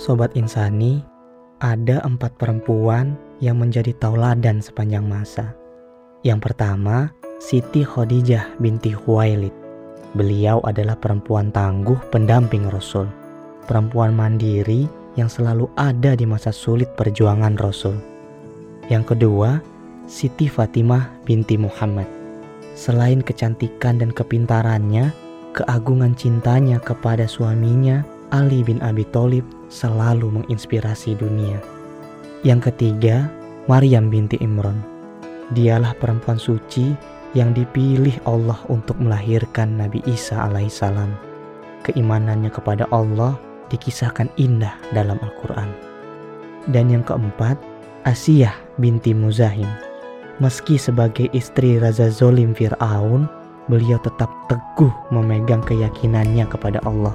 Sobat Insani, ada empat perempuan yang menjadi tauladan sepanjang masa. Yang pertama, Siti Khadijah binti Huwailid. Beliau adalah perempuan tangguh pendamping Rasul. Perempuan mandiri yang selalu ada di masa sulit perjuangan Rasul. Yang kedua, Siti Fatimah binti Muhammad. Selain kecantikan dan kepintarannya, keagungan cintanya kepada suaminya Ali bin Abi Thalib selalu menginspirasi dunia. Yang ketiga, Maryam binti Imran. Dialah perempuan suci yang dipilih Allah untuk melahirkan Nabi Isa alaihissalam. Keimanannya kepada Allah dikisahkan indah dalam Al-Quran. Dan yang keempat, Asiyah binti Muzahim. Meski sebagai istri Raja Zolim Fir'aun, beliau tetap teguh memegang keyakinannya kepada Allah.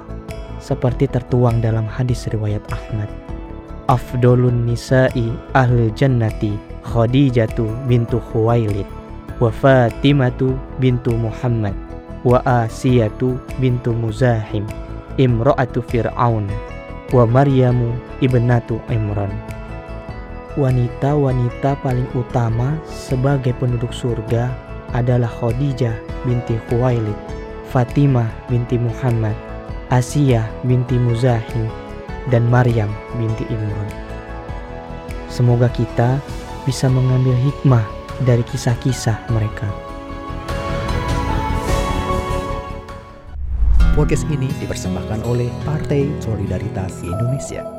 Seperti tertuang dalam hadis riwayat Ahmad. Afdolun nisa'i ahlul jannati Khadijatu bintu Khuwailid wa Fatimatu bintu Muhammad wa Asiyatu bintu Muzahim imra'atu Fir'aun wa Maryamu ibnatu Imran wanita-wanita paling utama sebagai penduduk surga adalah Khadijah binti Khuwailid, Fatimah binti Muhammad, Asia binti Muzahim, dan Maryam binti Imran. Semoga kita bisa mengambil hikmah dari kisah-kisah mereka. Podcast ini dipersembahkan oleh Partai Solidaritas Indonesia.